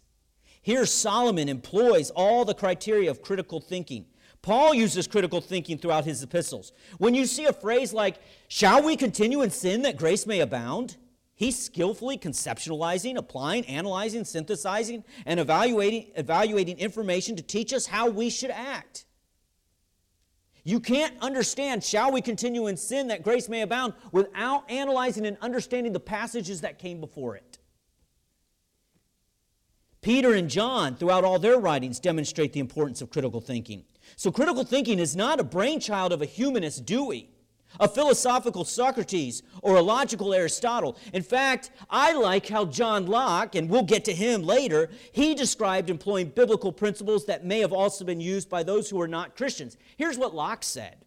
Here, Solomon employs all the criteria of critical thinking. Paul uses critical thinking throughout his epistles. When you see a phrase like, Shall we continue in sin that grace may abound? He's skillfully conceptualizing, applying, analyzing, synthesizing, and evaluating, evaluating information to teach us how we should act. You can't understand, shall we continue in sin that grace may abound, without analyzing and understanding the passages that came before it. Peter and John, throughout all their writings, demonstrate the importance of critical thinking. So, critical thinking is not a brainchild of a humanist Dewey a philosophical Socrates, or a logical Aristotle. In fact, I like how John Locke, and we'll get to him later, he described employing biblical principles that may have also been used by those who are not Christians. Here's what Locke said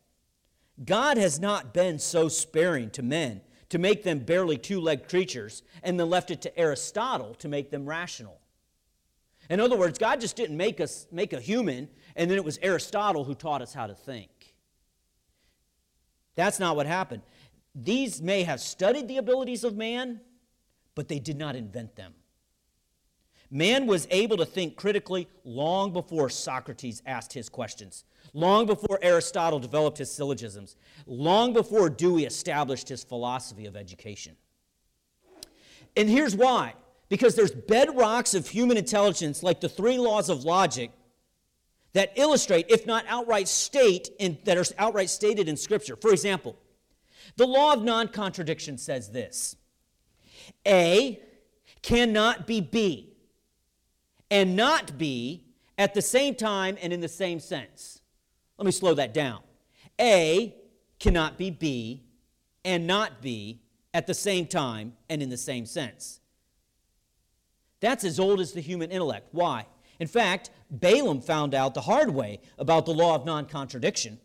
God has not been so sparing to men to make them barely two legged creatures, and then left it to Aristotle to make them rational. In other words, God just didn't make us make a human, and then it was Aristotle who taught us how to think. That's not what happened. These may have studied the abilities of man, but they did not invent them. Man was able to think critically long before Socrates asked his questions, long before Aristotle developed his syllogisms, long before Dewey established his philosophy of education. And here's why Because there's bedrocks of human intelligence, like the three laws of logic, that illustrate, if not outright state, in, that are outright stated in Scripture. For example, the law of non contradiction says this A cannot be B, and not B at the same time and in the same sense. Let me slow that down. A cannot be B and not B at the same time and in the same sense. That's as old as the human intellect. Why? In fact, Balaam found out the hard way about the law of non contradiction.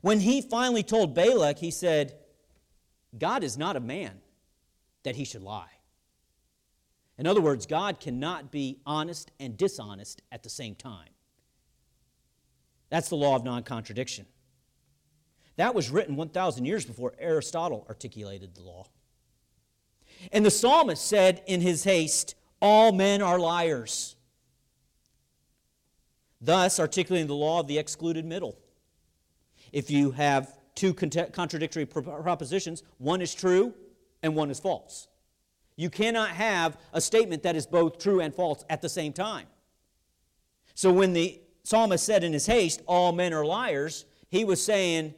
When he finally told Balak, he said, God is not a man that he should lie. In other words, God cannot be honest and dishonest at the same time. That's the law of non contradiction. That was written 1,000 years before Aristotle articulated the law. And the psalmist said in his haste, All men are liars. Thus, articulating the law of the excluded middle. If you have two contradictory propositions, one is true and one is false. You cannot have a statement that is both true and false at the same time. So when the psalmist said in his haste, All men are liars, he was saying,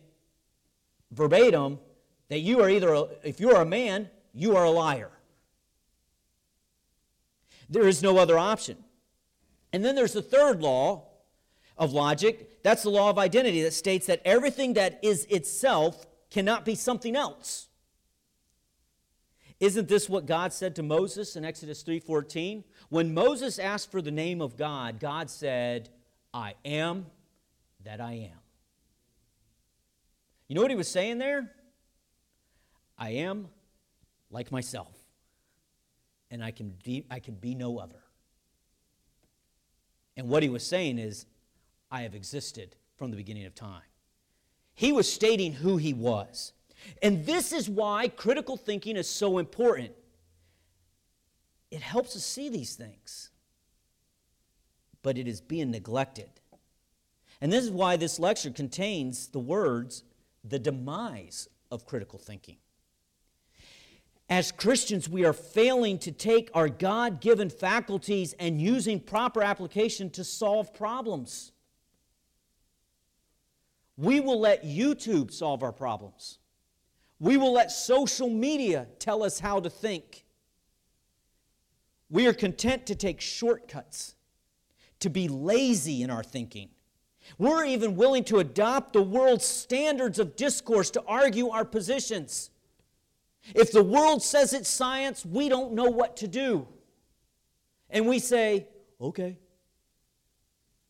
verbatim that you are either, a, if you are a man, you are a liar. There is no other option. And then there's the third law of logic. That's the law of identity that states that everything that is itself cannot be something else. Isn't this what God said to Moses in Exodus 3:14? When Moses asked for the name of God, God said, "I am that I am." You know what he was saying there? I am like myself, and I can be, I can be no other. And what he was saying is, I have existed from the beginning of time. He was stating who he was. And this is why critical thinking is so important. It helps us see these things, but it is being neglected. And this is why this lecture contains the words the demise of critical thinking. As Christians, we are failing to take our God given faculties and using proper application to solve problems. We will let YouTube solve our problems. We will let social media tell us how to think. We are content to take shortcuts, to be lazy in our thinking. We're even willing to adopt the world's standards of discourse to argue our positions. If the world says it's science, we don't know what to do. And we say, okay.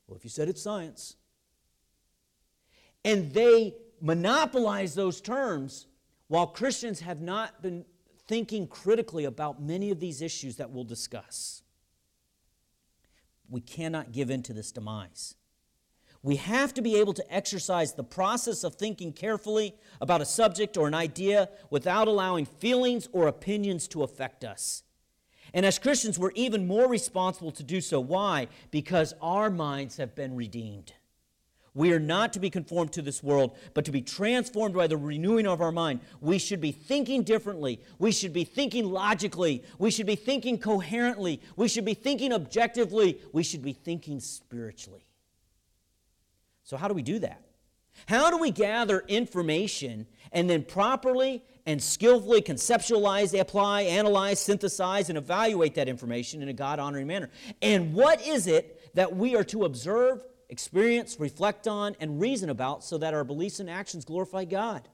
Well, if you said it's science. And they monopolize those terms while Christians have not been thinking critically about many of these issues that we'll discuss. We cannot give in to this demise. We have to be able to exercise the process of thinking carefully about a subject or an idea without allowing feelings or opinions to affect us. And as Christians, we're even more responsible to do so. Why? Because our minds have been redeemed. We are not to be conformed to this world, but to be transformed by the renewing of our mind. We should be thinking differently. We should be thinking logically. We should be thinking coherently. We should be thinking objectively. We should be thinking spiritually. So, how do we do that? How do we gather information and then properly and skillfully conceptualize, apply, analyze, synthesize, and evaluate that information in a God honoring manner? And what is it that we are to observe, experience, reflect on, and reason about so that our beliefs and actions glorify God?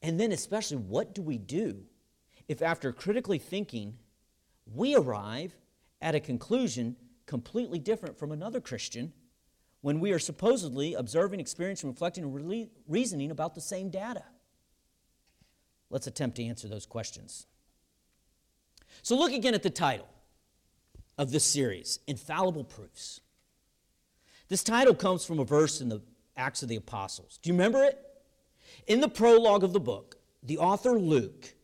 And then, especially, what do we do if, after critically thinking, we arrive at a conclusion completely different from another Christian when we are supposedly observing, experiencing, reflecting, and reasoning about the same data? Let's attempt to answer those questions. So, look again at the title of this series Infallible Proofs. This title comes from a verse in the Acts of the Apostles. Do you remember it? In the prologue of the book, the author Luke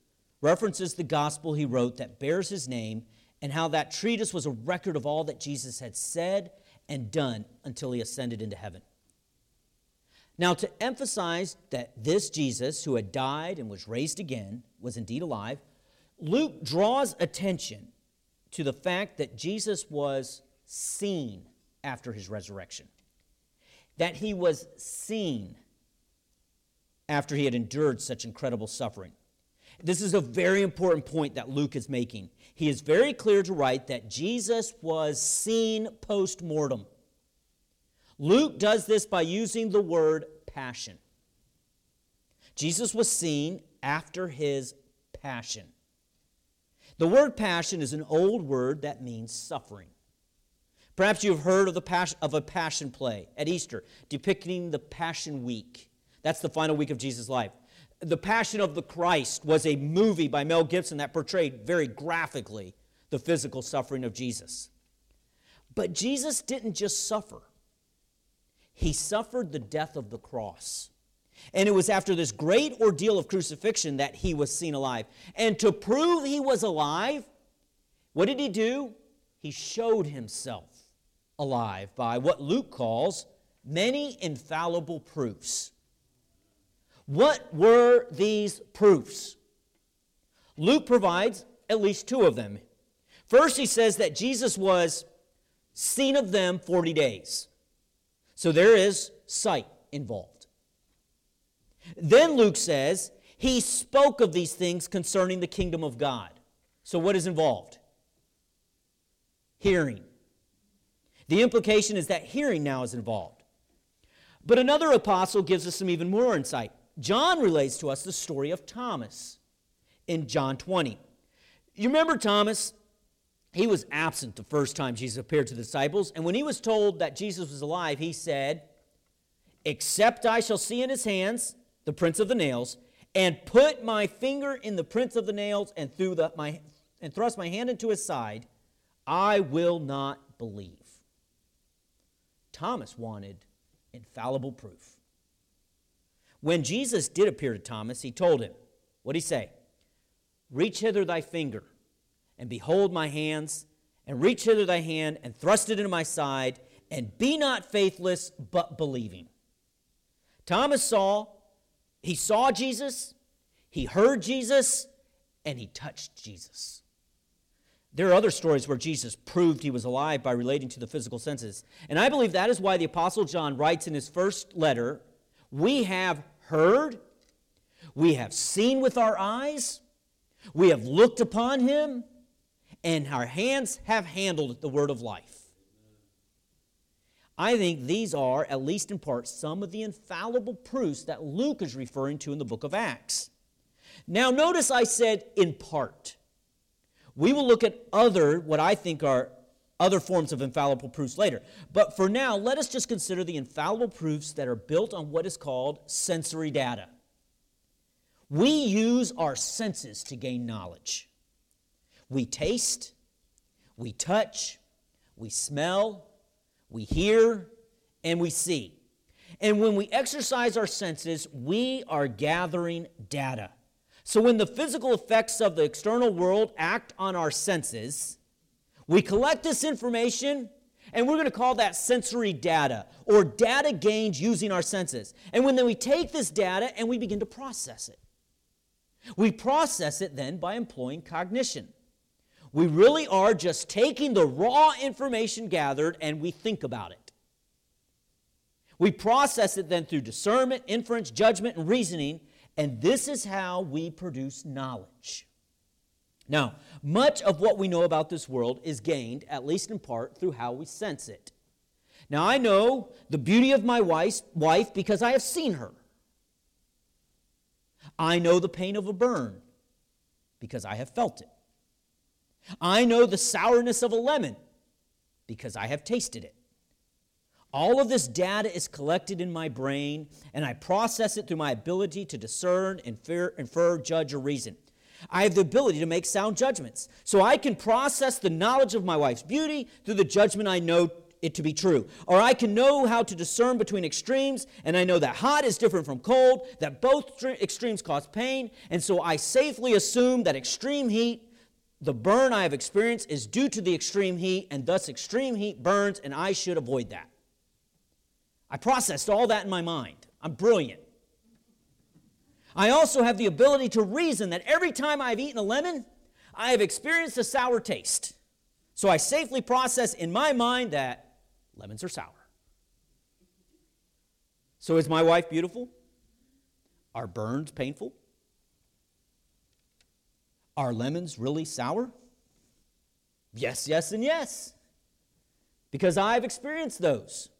references the gospel he wrote that bears his name and how that treatise was a record of all that Jesus had said and done until he ascended into heaven. Now, to emphasize that this Jesus, who had died and was raised again, was indeed alive, Luke draws attention to the fact that Jesus was seen after his resurrection. That he was seen after he had endured such incredible suffering. This is a very important point that Luke is making. He is very clear to write that Jesus was seen post mortem. Luke does this by using the word passion. Jesus was seen after his passion. The word passion is an old word that means suffering. Perhaps you've heard of, the of a passion play at Easter depicting the Passion Week. That's the final week of Jesus' life. The Passion of the Christ was a movie by Mel Gibson that portrayed very graphically the physical suffering of Jesus. But Jesus didn't just suffer, he suffered the death of the cross. And it was after this great ordeal of crucifixion that he was seen alive. And to prove he was alive, what did he do? He showed himself alive by what Luke calls many infallible proofs. What were these proofs? Luke provides at least two of them. First, he says that Jesus was seen of them 40 days. So there is sight involved. Then Luke says he spoke of these things concerning the kingdom of God. So what is involved? Hearing. The implication is that hearing now is involved. But another apostle gives us some even more insight. John relates to us the story of Thomas in John 20. You remember Thomas? He was absent the first time Jesus appeared to the disciples, and when he was told that Jesus was alive, he said, Except I shall see in his hands the prints of the nails, and put my finger in the prints of the nails and through the, my and thrust my hand into his side, I will not believe. Thomas wanted infallible proof. When Jesus did appear to Thomas, he told him, What did he say? Reach hither thy finger, and behold my hands, and reach hither thy hand, and thrust it into my side, and be not faithless, but believing. Thomas saw, he saw Jesus, he heard Jesus, and he touched Jesus. There are other stories where Jesus proved he was alive by relating to the physical senses. And I believe that is why the Apostle John writes in his first letter We have heard, we have seen with our eyes, we have looked upon him, and our hands have handled the word of life. I think these are, at least in part, some of the infallible proofs that Luke is referring to in the book of Acts. Now, notice I said in part. We will look at other, what I think are other forms of infallible proofs later. But for now, let us just consider the infallible proofs that are built on what is called sensory data. We use our senses to gain knowledge. We taste, we touch, we smell, we hear, and we see. And when we exercise our senses, we are gathering data. So when the physical effects of the external world act on our senses, we collect this information and we're going to call that sensory data or data gained using our senses. And when then we take this data and we begin to process it. We process it then by employing cognition. We really are just taking the raw information gathered and we think about it. We process it then through discernment, inference, judgment, and reasoning and this is how we produce knowledge. Now, much of what we know about this world is gained, at least in part, through how we sense it. Now, I know the beauty of my wife because I have seen her. I know the pain of a burn because I have felt it. I know the sourness of a lemon because I have tasted it. All of this data is collected in my brain, and I process it through my ability to discern, infer, infer, judge, or reason. I have the ability to make sound judgments. So I can process the knowledge of my wife's beauty through the judgment I know it to be true. Or I can know how to discern between extremes, and I know that hot is different from cold, that both extremes cause pain, and so I safely assume that extreme heat, the burn I have experienced, is due to the extreme heat, and thus extreme heat burns, and I should avoid that. I processed all that in my mind. I'm brilliant. I also have the ability to reason that every time I've eaten a lemon, I have experienced a sour taste. So I safely process in my mind that lemons are sour. So is my wife beautiful? Are burns painful? Are lemons really sour? Yes, yes, and yes. Because I've experienced those.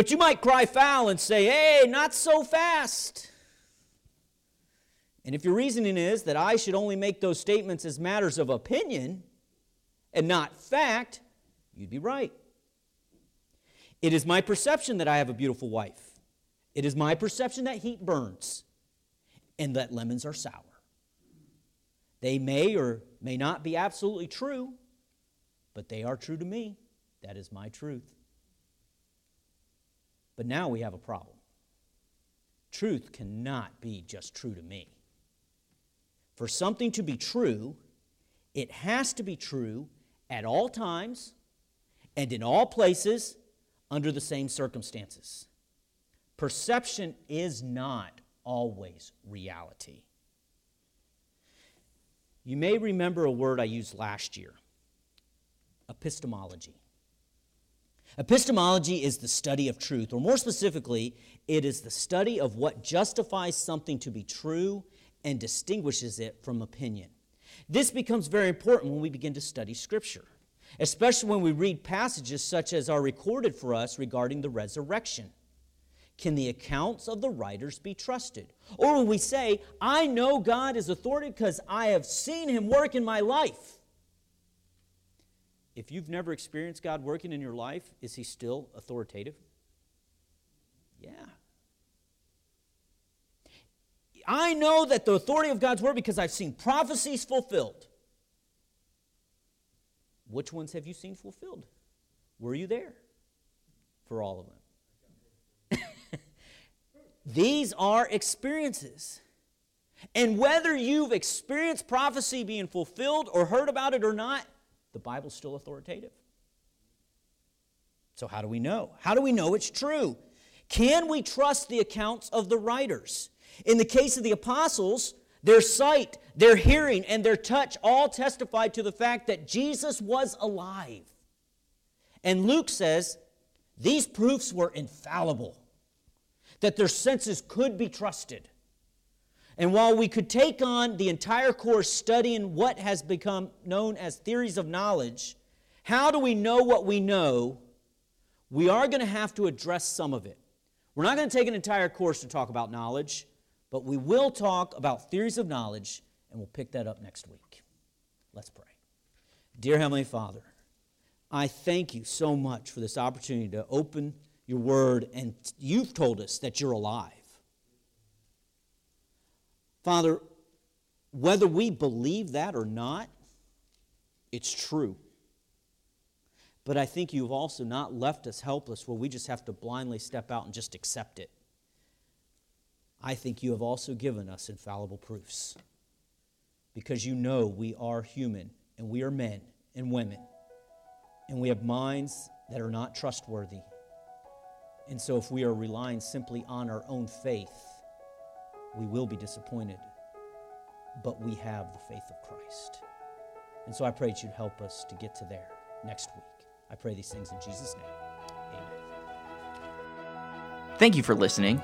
But you might cry foul and say, hey, not so fast. And if your reasoning is that I should only make those statements as matters of opinion and not fact, you'd be right. It is my perception that I have a beautiful wife. It is my perception that heat burns and that lemons are sour. They may or may not be absolutely true, but they are true to me. That is my truth. But now we have a problem. Truth cannot be just true to me. For something to be true, it has to be true at all times and in all places under the same circumstances. Perception is not always reality. You may remember a word I used last year epistemology. Epistemology is the study of truth, or more specifically, it is the study of what justifies something to be true and distinguishes it from opinion. This becomes very important when we begin to study Scripture, especially when we read passages such as are recorded for us regarding the resurrection. Can the accounts of the writers be trusted? Or when we say, I know God is authority because I have seen him work in my life. If you've never experienced God working in your life, is he still authoritative? Yeah. I know that the authority of God's word because I've seen prophecies fulfilled. Which ones have you seen fulfilled? Were you there for all of them? These are experiences. And whether you've experienced prophecy being fulfilled or heard about it or not, the Bible's still authoritative. So, how do we know? How do we know it's true? Can we trust the accounts of the writers? In the case of the apostles, their sight, their hearing, and their touch all testified to the fact that Jesus was alive. And Luke says these proofs were infallible that their senses could be trusted. And while we could take on the entire course studying what has become known as theories of knowledge, how do we know what we know? We are going to have to address some of it. We're not going to take an entire course to talk about knowledge, but we will talk about theories of knowledge, and we'll pick that up next week. Let's pray. Dear Heavenly Father, I thank you so much for this opportunity to open your word, and you've told us that you're alive. Father, whether we believe that or not, it's true. But I think you've also not left us helpless where we just have to blindly step out and just accept it. I think you have also given us infallible proofs because you know we are human and we are men and women and we have minds that are not trustworthy and so, if we are relying simply on our own faith, we will be disappointed. But we have the faith of Christ. And so, I pray that you'd help us to get to there next week. I pray these things in Jesus' name. Amen.
Thank you for listening.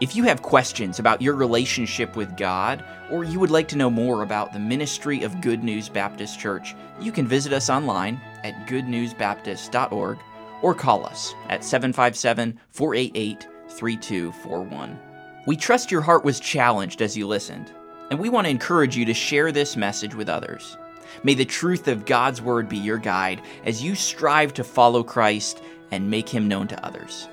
If you have questions about your relationship with God, or you would like to know more about the ministry of Good News Baptist Church, you can visit us online at goodnewsbaptist.org or call us at 757 488 3241. We trust your heart was challenged as you listened, and we want to encourage you to share this message with others. May the truth of God's Word be your guide as you strive to follow Christ and make Him known to others.